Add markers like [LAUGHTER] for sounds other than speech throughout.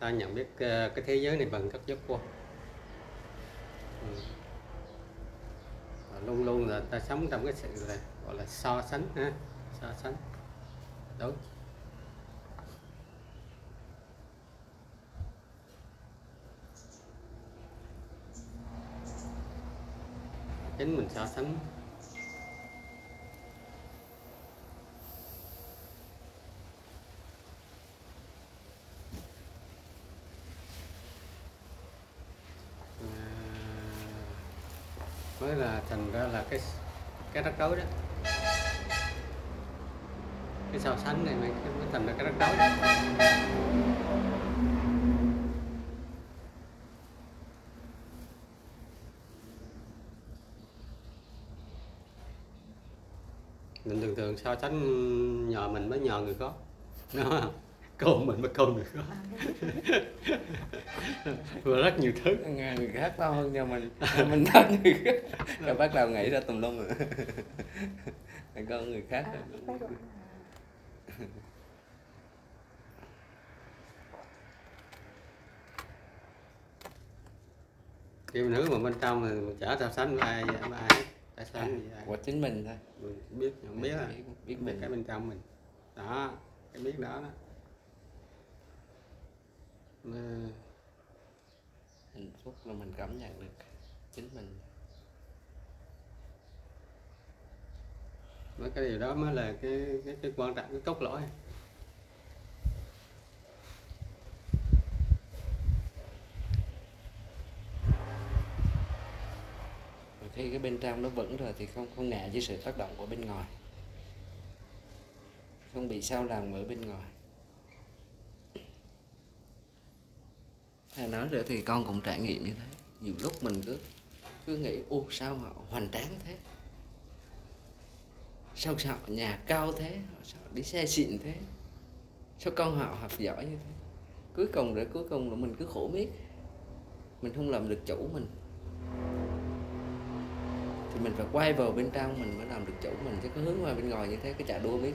ta nhận biết ờ, cái thế giới này bằng các giác quan ừ. Luôn luôn là ta sống trong cái sự là, gọi là, so sánh ha, so sánh đúng. chính mình so sánh mới là thành ra là cái cái rắc rối đó. Cái so sánh này mới mới thành ra cái rắc rối đó. Mình thường thường so sánh nhờ mình mới nhờ người có, đúng không? Côn mình với côn người có vừa rất nhiều thứ. Người khác lo hơn cho mình mình lo người khác. Rồi bắt đầu nghĩ ra tùm lum. [LAUGHS] Rồi có người khác. À, mình hướng vào bên trong thì mình chả so sánh với ai với ai chả so à, sánh gì ai của chính mình thôi. Mình biết nhận biết biết, biết biết mình. cái bên trong mình. Đó cái biết đó đó Mà hạnh phúc là mình cảm nhận được chính mình. Mấy cái điều đó mới là cái cái, cái quan trọng cái cốt lõi. Khi cái bên trong nó vững rồi thì không không ngại với sự tác động của bên ngoài. Không bị sao làm ở bên ngoài Thầy nói nữa thì con cũng trải nghiệm như thế. Nhiều lúc mình cứ cứ nghĩ ô sao họ hoành tráng thế? Sao họ nhà cao thế? Sao họ đi xe xịn thế? Sao con họ học giỏi như thế? Cuối cùng rồi, cuối cùng là mình cứ khổ miết. Mình không làm được chủ mình. Thì mình phải quay vào bên trong mình mới làm được chủ mình, chứ có hướng qua bên ngoài như thế, cái chả đua biết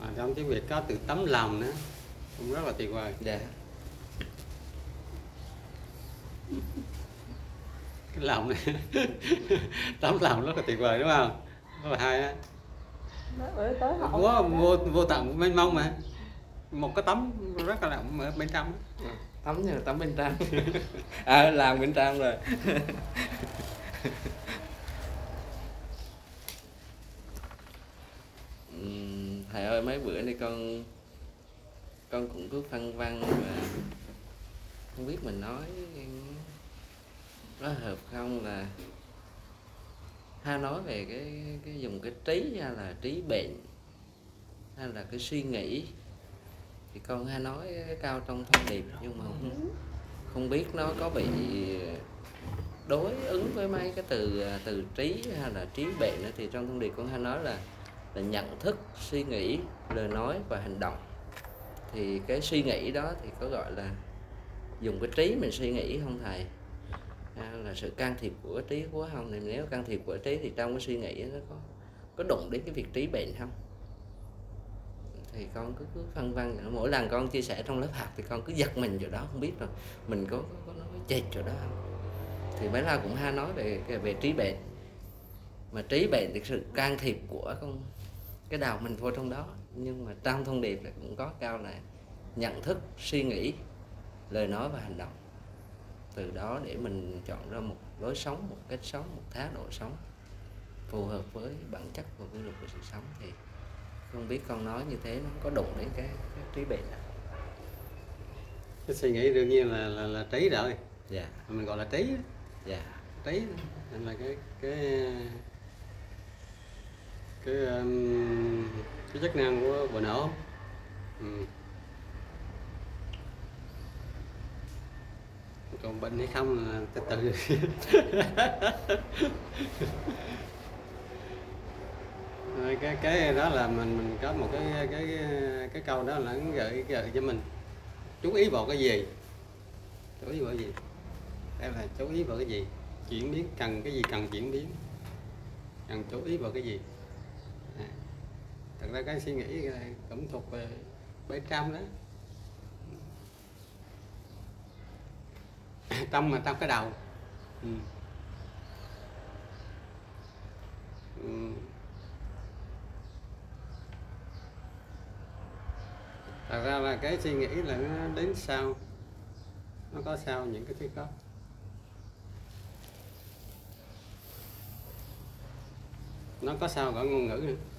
mà trong cái việc có từ tấm lòng nữa cũng rất là tuyệt vời. Dạ. Cái lòng này. [LAUGHS] Tấm lòng rất là tuyệt vời đúng không? Rất là hay á. Nó ở tới họ vô vô vô tận mênh mông mà. Một cái tấm rất là rộng ở bên trong á. tắm như là tắm bên trong. [LAUGHS] À làm bên trong rồi [LAUGHS] mấy bữa nay con con cũng cứ phân vân mà không biết mình nói nó hợp không là ha nói về cái cái dùng cái trí hay là trí bệnh hay là cái suy nghĩ. Thì con hay nói cao trong thông điệp nhưng mà không, không biết nó có bị đối ứng với mấy cái từ từ trí hay là trí bệnh nữa. Thì trong thông điệp con hay nói là là nhận thức suy nghĩ lời nói và hành động. Thì cái suy nghĩ đó thì có gọi là dùng cái trí mình suy nghĩ không thầy? À, là sự can thiệp của trí của không? Thì nếu can thiệp của trí thì trong cái suy nghĩ nó có có đụng đến cái việc trí bệnh không? Thì con cứ cứ phân vân mỗi lần con chia sẻ trong lớp học thì con cứ giật mình chỗ đó không biết rồi mình có có, có nói chệch chỗ đó không? Thì mấy la cũng hay nói về về trí bệnh. Mà trí bệnh thì sự can thiệp của con cái đầu mình vô trong đó. Nhưng mà trong thông điệp là cũng có cao là nhận thức suy nghĩ lời nói và hành động. Từ đó để mình chọn ra một lối sống một cách sống một thái độ sống phù hợp với bản chất và quy luật của sự sống. Thì không biết con nói như thế nó có đụng đến cái, cái trí bệnh nào? Cái suy nghĩ đương nhiên là là, là trí rồi. Dạ. Mình gọi là trí dạ. Trí nên là cái cái cái um, cái chức năng của bộ não. Ừ. còn bệnh hay không là từ từ. [LAUGHS] Rồi, cái cái đó là mình mình có một cái cái cái câu đó là gợi gợi cho mình. Chú ý vào cái gì? Chú ý vào cái gì? Đây là chú ý vào cái gì? Chuyển biến, cần cái gì cần chuyển biến? Cần chú ý vào cái gì thật ra cái suy nghĩ này cũng thuộc về bên trong đó. [COUGHS] Tâm mà trong cái đầu. Ừ. Ừ. thật ra là cái suy nghĩ là nó đến sau. Nó có sau những cái thứ khác. Nó có sau cả ngôn ngữ nữa.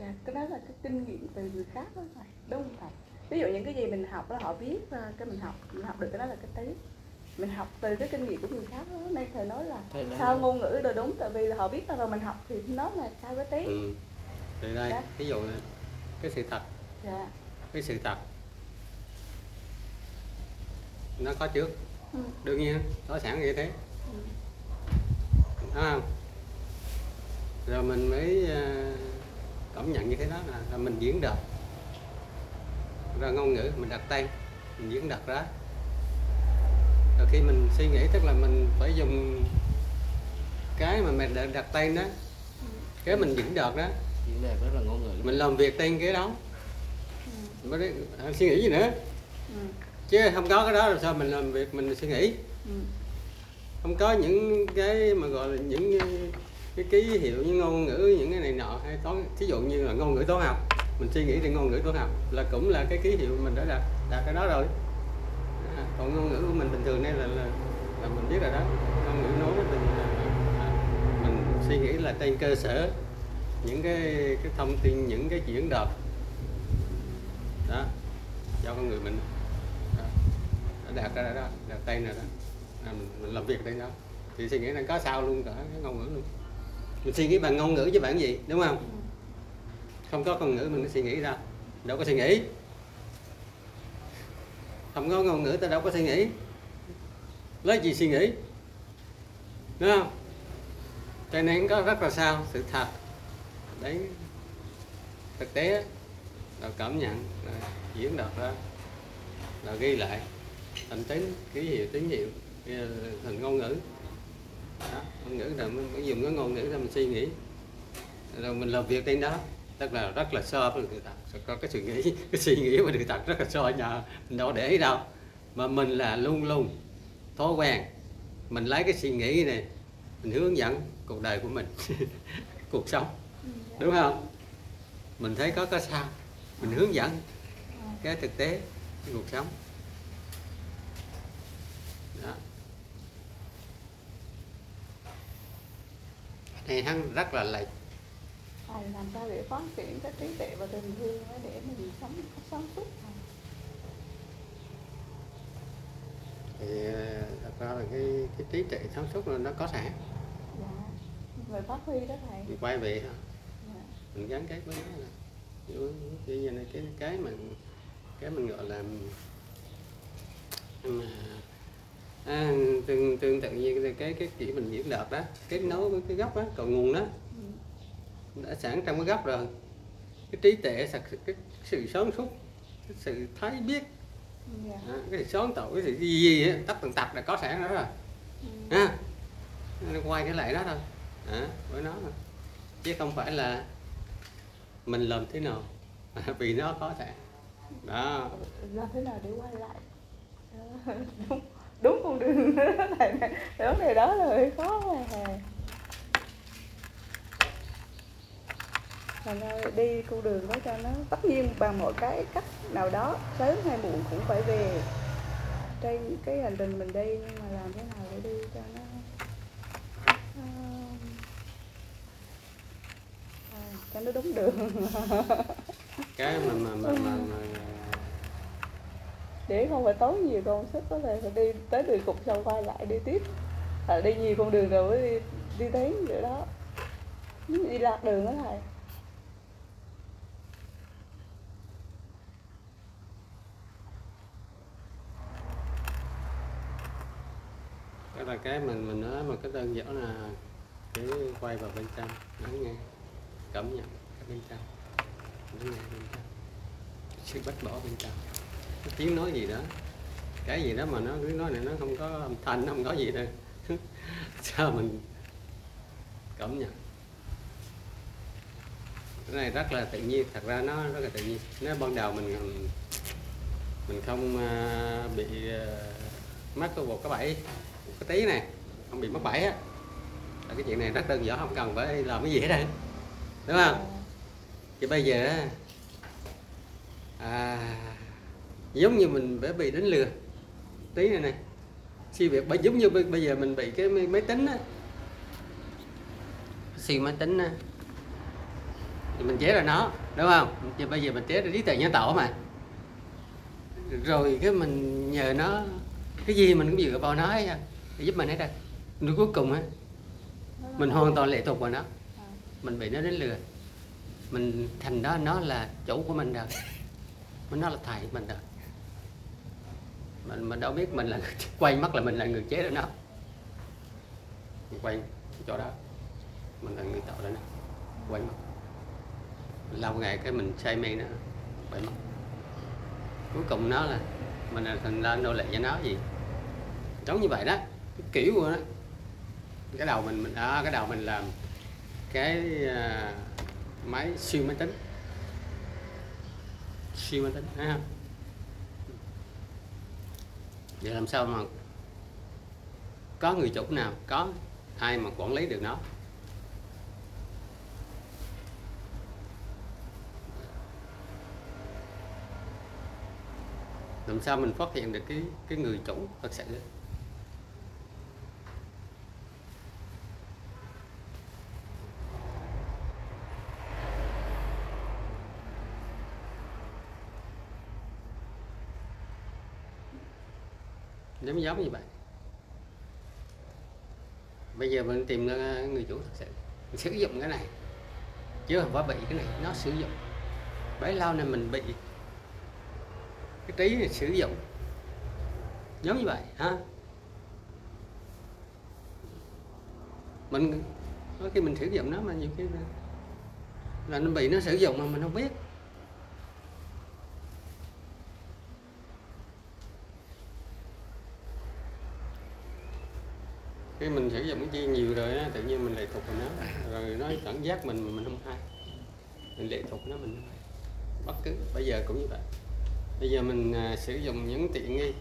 Dạ, cái đó là cái kinh nghiệm từ người khác đó thầy đúng không thầy? Ví dụ những cái gì mình học đó họ viết ra cái mình học mình học được cái đó là cái tí mình học từ cái kinh nghiệm của người khác đó nên thầy nói là Thầy sao ngôn ngữ là đúng tại vì là họ viết ra rồi mình học thì nó là sao cái tí ừ. thì đây Dạ. ví dụ này, cái sự thật. Dạ. Cái sự thật. Nó có trước. Ừ. đương nhiên có sẵn như thế. Ừ. đúng không? Rồi mình mới ờ, cảm nhận như thế đó là, là mình diễn đạt ra ngôn ngữ mình đặt tay mình diễn đạt ra. Rồi khi mình suy nghĩ tức là mình phải dùng cái mà mình đặt, đặt tay đó cái mình diễn đạt đó diễn đạt rất là ngôn ngữ. Mình làm việc trên cái đó. Ừ. mới à, suy nghĩ gì nữa? Ừ. chứ không có cái đó làm sao mình làm việc mình suy nghĩ? Ừ. không có những cái mà gọi là những cái ký hiệu những ngôn ngữ những cái này nọ hay toán thí dụ như là ngôn ngữ toán học mình suy nghĩ thì ngôn ngữ toán học là cũng là cái ký hiệu mình đã đạt đạt cái đó rồi. À, còn ngôn ngữ của mình bình thường đây là là, là mình biết rồi đó. Ngôn ngữ nói mình là, là, mình suy nghĩ là trên cơ sở những cái cái thông tin những cái diễn đạt đó do con người mình à, đó. Đạt ra đó, đạt tên rồi đó. À, mình, mình làm việc đây đó. Thì suy nghĩ là có sao luôn cả cái ngôn ngữ luôn mình suy nghĩ bằng ngôn ngữ chứ bạn gì, đúng không? Không có ngôn ngữ mình suy nghĩ ra. Đâu có suy nghĩ. Không có ngôn ngữ ta đâu có suy nghĩ. Lấy gì suy nghĩ? Đúng không? Cho nên có rất là sao, sự thật. Đấy. Thực tế rồi cảm nhận rồi diễn đạt ra rồi ghi lại thành tính, ký hiệu, tín hiệu thành ngôn ngữ đó, ngôn ngữ là mình dùng cái ngôn ngữ ra mình suy nghĩ. Rồi mình làm việc trên đó tức là rất là so với người thật Sẽ có cái suy nghĩ [LAUGHS] cái suy nghĩ của người thật rất là so nhờ mình đâu để ý đâu. Mà mình là luôn luôn thói quen mình lấy cái suy nghĩ này mình hướng dẫn cuộc đời của mình [LAUGHS] cuộc sống. Đúng không? Mình thấy có cái sao mình hướng dẫn cái thực tế cái cuộc sống đó này hắn rất là lệch thầy làm sao để phát triển cái trí tuệ và tình thương để mình sống có sáng suốt? Thì ờ, thật ra là cái cái trí tuệ sáng suốt là nó có sẵn. Dạ về phát huy đó thầy. Mình quay về thôi dạ. mình gắn kết với nó là là cái cái mình cái mình gọi là mà à, tương tương tự như cái cái chỉ mình diễn đạt đó kết nối với cái gốc đó cầu nguồn đó. Ừ. đã sẵn trong cái gốc rồi. Cái trí tuệ sạch cái sự sáng suốt cái sự thấy biết. À, cái sự sáng tạo cái sự gì gì tất tần tật là có sẵn đó. Rồi ha. Nó quay trở lại đó thôi. À, với nó thôi. chứ không phải là mình làm thế nào [LAUGHS] vì nó có sẵn. Đó. Làm thế nào để quay lại? Đó, [LAUGHS] đúng đúng con đường [LAUGHS] thầy. Này vấn đề đó là hơi khó mà thành ra đi con đường đó cho nó tất nhiên bằng mọi cái cách nào đó sớm hay muộn cũng phải về. Trên cái hành trình mình đi nhưng mà làm thế nào để đi cho nó ờ, à, cho nó đúng đường cái mà mà mà, mà, mà để không phải tốn nhiều công sức có thể phải đi tới đường cục xong quay lại đi tiếp. À, đi nhiều con đường rồi mới đi, đi đến chỗ đó. Đi lạc đường đó thầy. Cái là cái mình mình nói mà cái đơn giản là cái quay vào bên trong lắng nghe cảm nhận bên trong lắng nghe bên trong sự bắt bỏ bên trong cái tiếng nói gì đó. Cái gì đó mà nó cứ nói này nó không có âm thanh nó không có gì đâu. [LAUGHS] Sao mình cảm nhận? Cái này rất là tự nhiên thật ra nó rất là tự nhiên. Nếu ban đầu mình mình không à, bị à, mắc cái một cái bẫy một cái tí này không bị mắc bẫy á là cái chuyện này rất đơn giản không cần phải làm cái gì hết đây đúng không? Thì bây giờ à, giống như mình phải bị đánh lừa. Tí này này si việc giống như bây bây giờ mình bị cái máy tính á. Xì máy tính á. Thì mình chế ra nó đúng không? Thì bây giờ mình chế ra trí tuệ nhân tạo mà. Rồi cái mình nhờ nó cái gì mình cũng dựa vào nó ấy, để giúp mình hết rồi rồi cuối cùng á mình hoàn toàn lệ thuộc vào nó. Mình bị nó đánh lừa. Mình thành đó nó là chủ của mình rồi. Nó là thầy mình rồi mình mình đâu biết mình là người [LAUGHS] quay mắt là mình là người chế ra nó mình quay chỗ đó. Mình là người tạo ra nó. Quay mắt. Lâu ngày cái mình say mê nó quay mắt. Cuối cùng nó là mình là thành ra nô lệ cho nó gì. Giống như vậy đó. Cái kiểu của nó. Cái đầu mình mình à, cái đầu mình làm cái à, máy siêu máy tính. Siêu máy tính thấy để vậy làm sao mà có người chủ nào, có ai mà quản lý được nó? Làm sao mình phát hiện được cái cái người chủ thật sự giống giống như vậy. Bây giờ mình tìm ra người chủ thật sự mình sử dụng cái này. Chứ không phải bị cái này, nó sử dụng. Bấy lâu này mình bị cái trí này sử dụng. Giống như vậy, ha? Mình, có khi mình sử dụng nó mà nhiều khi là nó bị nó sử dụng mà mình không biết khi chi nhiều rồi á tự nhiên mình lệ thuộc vào nó. Rồi nó cảm giác mình mà mình không hay. Mình lệ thuộc nó mình không hay. Bất cứ bây giờ cũng như vậy. Bây giờ mình à, sử dụng những tiện nghi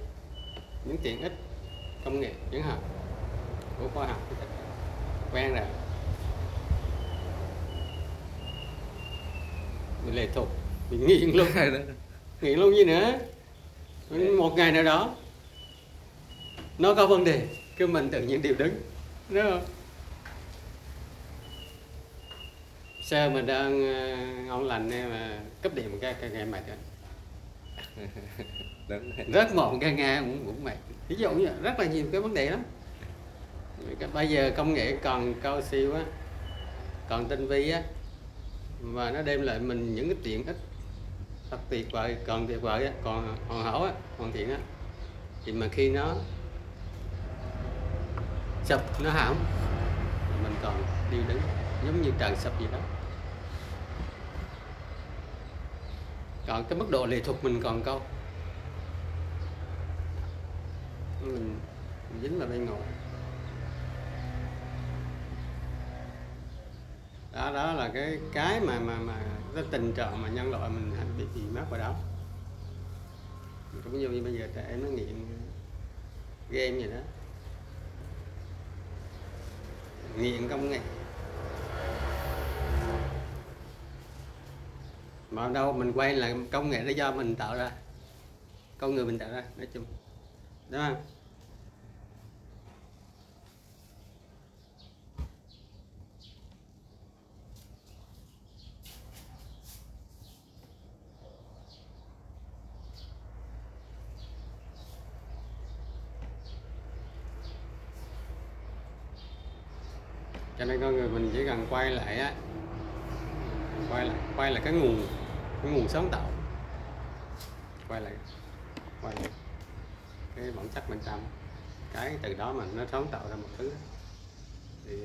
những tiện ích công nghệ chẳng hạn của khoa học quen rồi. Mình lệ thuộc mình nghiện luôn. [LAUGHS] Nghiện luôn gì nữa? Một ngày nào đó nó có vấn đề cái mình tự nhiên điều đứng đúng không? Sao mình đang ờ, ngon lành này mà cấp điện một cái cái ngày mệt [LAUGHS] rồi đúng rất một cái nghe cũng cũng mệt. Ví dụ như rất là nhiều cái vấn đề lắm. Bây giờ công nghệ còn cao siêu á còn tinh vi á và nó đem lại mình những cái tiện ích thật tuyệt vời còn tuyệt vời á còn hoàn hảo á hoàn thiện á thì mà khi nó sập nó hỏng. Mình còn điêu đứng giống như trần sập gì đó. Còn cái mức độ lệ thuộc mình còn cao mình, mình dính vào bên ngồi. Đó đó là cái cái mà mà mà cái tình trạng mà nhân loại mình bị bị mắc vào đó. Cũng như bây giờ trẻ em nó nghiện game gì đó nghiện công nghệ. Mà đâu, mình quay là công nghệ đó do mình tạo ra, con người mình tạo ra, nói chung. Đúng không cho nên con người mình quay lại á. Quay lại quay lại cái nguồn cái nguồn sáng tạo. Quay lại quay lại cái bản chất bên trong. Cái từ đó mà nó sáng tạo ra một thứ. Thì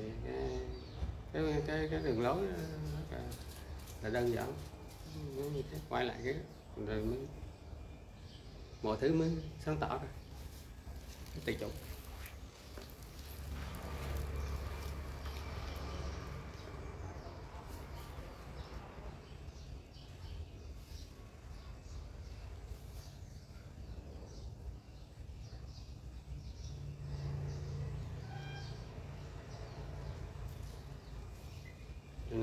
cái cái cái, cái đường lối là, là đơn giản. Như thế. quay lại cái rồi mới. Mọi thứ mới sáng tạo ra. Tự chủ.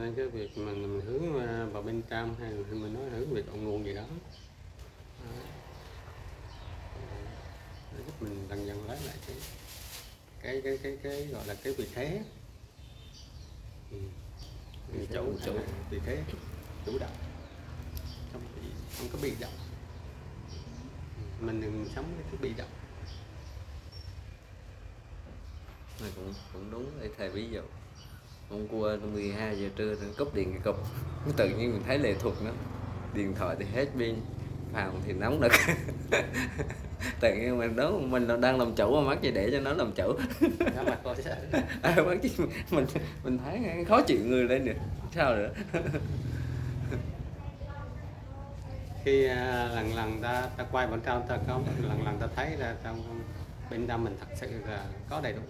Nên cái việc mà mình hướng à, vào bên trong hay mình nói hướng về cội nguồn gì đó. Nó giúp mình dần dần lấy lại cái cái cái cái cái gọi là cái vị thế. Ừ. Chủ chủ. vị thế chủ động. Không bị không có bị động. Ừ, mình đừng sống với cái bị động. Mà cũng cũng đúng để thầy ví dụ hôm qua 12 giờ trưa nó cúp điện cái cục tự nhiên mình thấy lệ thuộc nó. Điện thoại thì hết pin phòng thì nóng được [LAUGHS] tự nhiên mình đó mình đang làm chủ mà mắc gì để cho nó làm chủ. Đó mà coi [LAUGHS] à, chứ mình mình thấy khó chịu người lên được. Sao nữa? [LAUGHS] Khi à, lần lần ta ta quay bên trong ta có lần lần ta thấy ra trong bên trong mình thật sự là có đầy đủ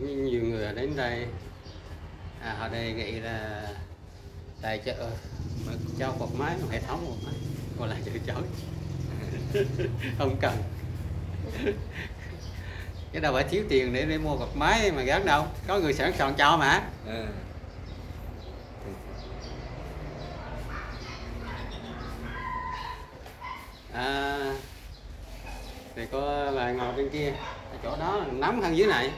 cũng nhiều người đến đây. À, họ đề nghị là tài trợ mà cho cột máy một hệ thống một máy. Còn lại từ chối. [LAUGHS] Không cần. [LAUGHS] Cái đâu phải thiếu tiền để để mua cột máy mà gắn đâu. Có người sẵn sàng cho mà. À. à, thì có vài ngồi bên kia. Ở chỗ đó nóng hơn dưới này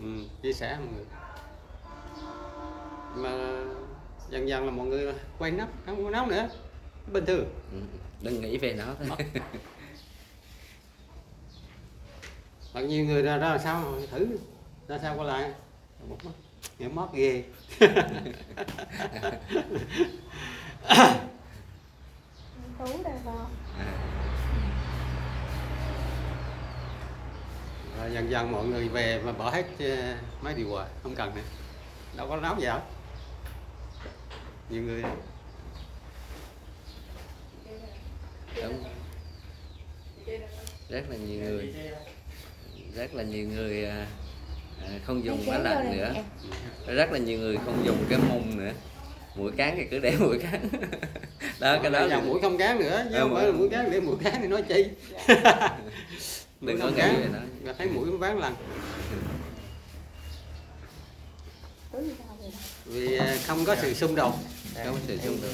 ừ, chia sẻ mọi người. Mà dần dần là mọi người quay nắp không có nóng nữa. Bình thường. Ừ, đừng nghĩ về nó. Thôi [LAUGHS] hoặc nhiều người ra ra là sao? Thử. Ra sao qua lại? Một nghe mót ghê. Tú đây vào Rồi dần dần mọi người về mà bỏ hết ờ, máy điều hòa không cần nữa. Đâu có nóng gì đâu nhiều người đúng. Rất là nhiều người. Rất là nhiều người à, à, không dùng máy lạnh nữa. rất là nhiều người không dùng cái mông nữa. Mũi cán thì cứ để [LAUGHS] mũi cán. Đó cái đó là mũi không cán nữa chứ không phải là mũi cán để mũi cán thì nói chi. Mũi [LAUGHS] đừng có nghĩ nó và thấy mũi nó ván lần vậy vì ờ, không có sự xung đột. Không có sự xung đột.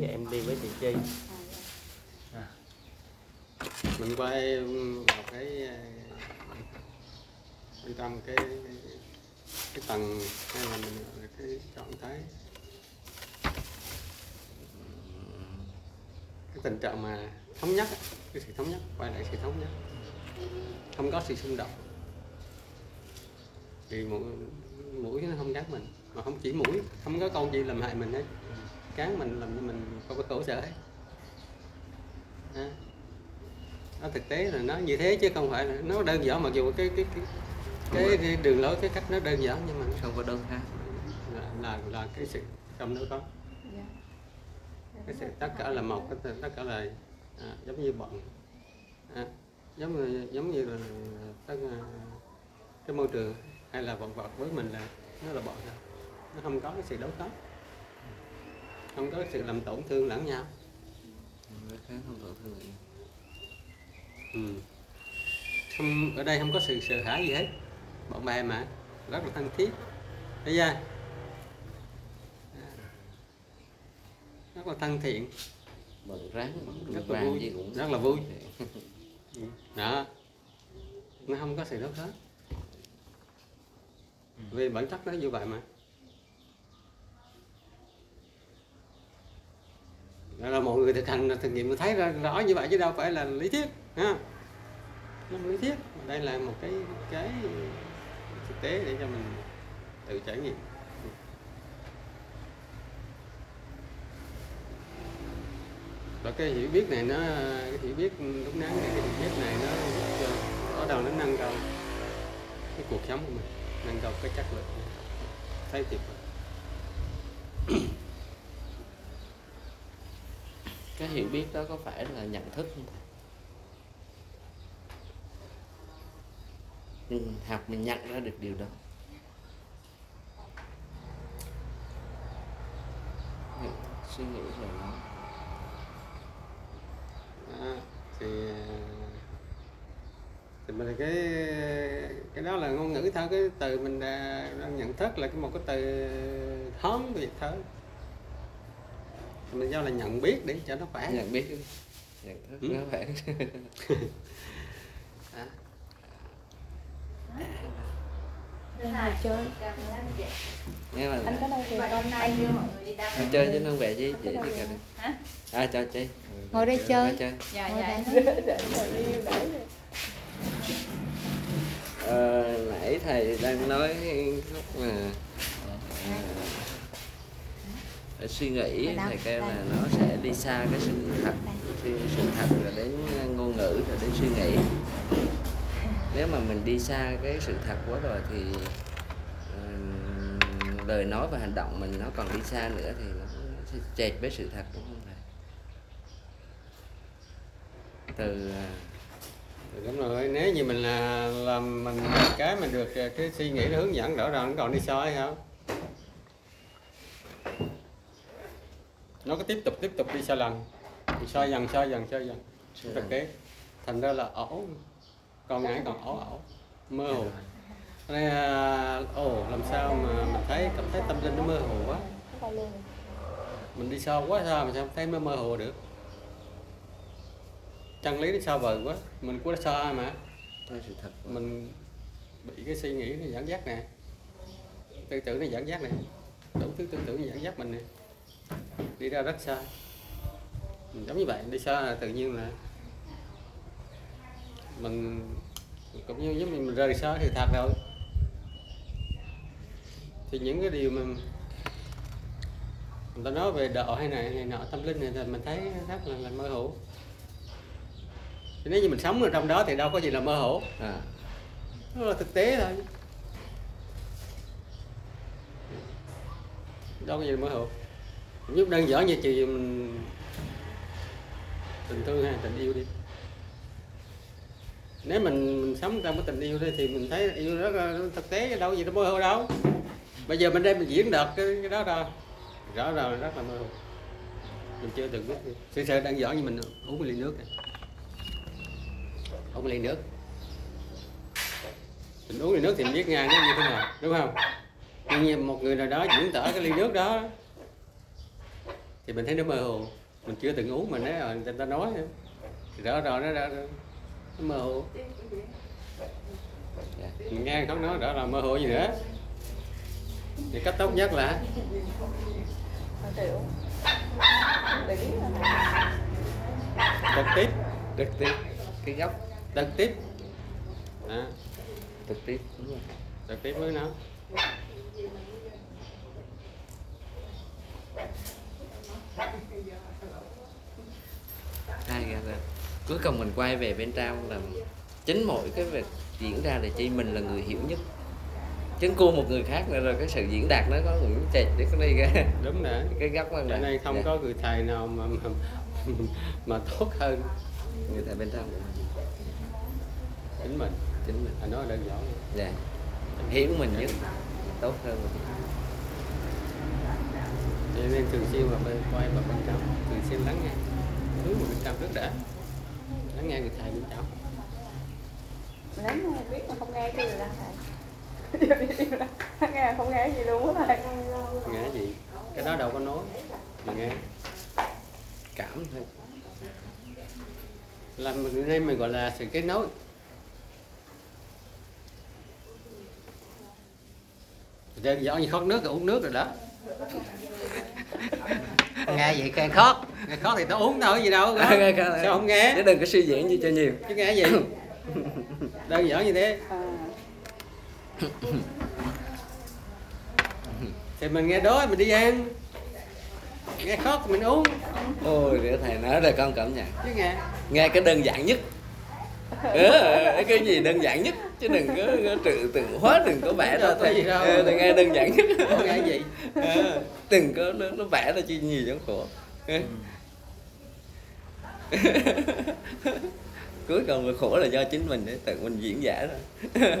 giờ em đi với chị Chi. Mình quay vào cái bên trong cái cái tầng hay là mình gọi là cái trạng thái cái tình trạng mà thống nhất cái sự thống nhất quay lại sự thống nhất. Không có sự xung đột. Thì mũi mũi nó không cắn mình mà không chỉ mũi không có con gì làm hại mình hết. Cắn mình làm cho mình không có khổ sở hết. À. nó thực tế là nó như thế chứ không phải là nó đơn giản mặc dù cái cái cái, cái, cái đường lối cái cách nó đơn giản nhưng mà nó không có đơn ha là là, là cái sự trong đó có. Cái sự tất cả là một cái tất cả là à, giống như bọn à, giống như giống như là tất cái môi trường hay là bọn vật với mình là nó là bọn thôi. Nó không có cái sự đấu tranh không có cái sự làm tổn thương lẫn nhau. Không tổn thương ừ. không ở đây không có sự sợ hãi gì hết. Bọn bè mà rất là thân thiết. Thấy chưa rất là thân thiện. Bận rán rất là vui. cũng rất là vui. [LAUGHS] đó. Nó không có sự đấu hết. Vì bản chất nó như vậy mà. Đó là mọi người thực hành thực nghiệm mới thấy ra rõ như vậy chứ đâu phải là lý thuyết ha. Nó lý thuyết. Đây là một cái cái thực tế để cho mình tự trải nghiệm và cái hiểu biết này nó, cái hiểu biết đúng đắn cái hiểu biết này nó ở bắt đầu nó nâng cao cái cuộc sống của mình, nâng cao cái chất lượng thấy tuyệt vời [COUGHS] cái hiểu biết đó có phải là nhận thức không thầy mình học, mình nhận ra được điều đó. Suy nghĩ về nó Đó, thì thì cái cái đó là ngôn ngữ thôi cái từ mình đang nhận thức là cái một cái từ hóm việt thôi mình do là nhận biết để cho nó khỏe. Nhận biết. Nhận thức Ừ. nó Đó. ngồi [LAUGHS] [LAUGHS] chơi. Nghe là anh có đâu thì con anh Ngồi chơi chứ không về chứ chị chứ à cho chị. Ngồi đây chơi. Ngồi chơi. dạ ngồi [LAUGHS] dạ đây. để Ờ, nãy thầy đang nói lúc mà ờ, suy nghĩ thầy kêu là nó sẽ đi xa cái sự thật. Sự, sự thật rồi đến ngôn ngữ rồi đến suy nghĩ. Nếu mà mình đi xa cái sự thật quá rồi thì ừm, lời nói và hành động mình nó còn đi xa nữa thì nó sẽ chệch với sự thật đúng không thầy? Từ à, Thì đúng rồi nếu như mình là làm mình cái mà được ờ, cái suy nghĩ nó hướng dẫn rõ ràng nó còn đi hay không nó có tiếp tục tiếp tục đi xa lần. Thì xa dần xa dần xa dần. Thực tế thành ra là ổ còn ngại còn ổ ổ mơ hồ. Cho nên à, ồ làm sao mà mình thấy cảm thấy tâm linh nó mơ hồ quá. Mình đi sâu quá sao mà sao thấy nó mơ hồ được chân lý nó sao vời quá. Mình cũng đã sai mà. Thôi sự thật. Quá. mình bị cái suy nghĩ nó dẫn dắt nè. Tư tưởng nó dẫn dắt nè. Đủ thứ tư tưởng nó dẫn dắt mình nè. Đi ra rất xa. Mình giống như vậy đi xa là tự nhiên là mình cũng như giống như mình rời xa thì thật rồi. Thì những cái điều mà người ta nói về đạo hay này này nọ tâm linh này thì mình thấy rất là, là mơ hồ chứ nếu như mình sống ở trong đó thì đâu có gì là mơ hồ. À, đó là thực tế thôi. Đâu có gì là mơ hồ. Giúp đơn giản như chị mình tình thương hay tình yêu đi. Nếu mình, mình sống trong cái tình yêu đây thì mình thấy yêu rất là thực tế đâu có gì nó mơ hồ đâu. Bây giờ mình đây mình diễn đạt cái, cái đó ra. Rõ ràng rất là mơ hồ. Mình chưa từng biết. Sự sự đang giản như mình uống một ly nước này không một ly nước. Mình uống ly nước thì mình biết ngay nó như thế nào, đúng không? Nhưng như một người nào đó diễn tả cái ly nước đó, thì mình thấy nó mơ hồ. Mình chưa từng uống mà nói rồi ờ, người ta nói thì rõ rồi nó ra nó mơ hồ. Dạ, mình nghe không nói rõ là mơ hồ gì nữa. Thì cách tốt nhất là Không là trực tiếp trực tiếp, cái gốc trực tiếp. À, trực tiếp trực tiếp với nó. Hai ra là cuối cùng mình quay về bên trong là chính mỗi cái việc diễn ra là chỉ mình là người hiểu nhất. Chứ cua một người khác nữa rồi cái sự diễn đạt nó có cũng chệch để cái đi cái đúng rồi. Cái góc đó cho nên không Dạ. có người thầy nào mà mà, mà tốt hơn. Người thầy bên trong chính mình chính mình. Anh nói đơn giản dạ. Hiểu mình nhất tốt hơn. Mình. cho nên thường xuyên mà bên quay vào bên trong. Thường xuyên lắng nghe. Hướng vào bên trong trước đã. Lắng nghe người thầy bên trong. Lắm mà biết mà không nghe cái gì là thầy. Nghe không nghe gì luôn á thầy. Nghe gì? Cái đó đâu có nói. Mà nghe. Cảm thôi. Là mình nên mình gọi là sự kết nối đơn giản như khót nước rồi uống nước rồi đó. [LAUGHS] Nghe vậy nghe khót nghe khót thì tao uống thôi gì đâu À, [LAUGHS] nghe, nghe. sao không nghe? Chứ đừng có suy diễn gì cho nhiều. Chứ nghe gì? [LAUGHS] Đơn giản như thế. Thì mình nghe đói mình đi ăn. Nghe khót mình uống. Ôi để thầy nói rồi con cảm nhận. Chứ nghe. Nghe cái đơn giản nhất ừ, cái gì đơn giản nhất chứ đừng có, có tự tưởng hóa đừng có vẽ ra có gì đâu. ừ, đừng nghe đơn giản nhất. Có nghe gì? Ừ, đừng có nó, nó vẽ ra chi nhiều giống khổ. Ừ. [LAUGHS] cuối cùng khổ là do chính mình để tự mình diễn giải ra [LAUGHS]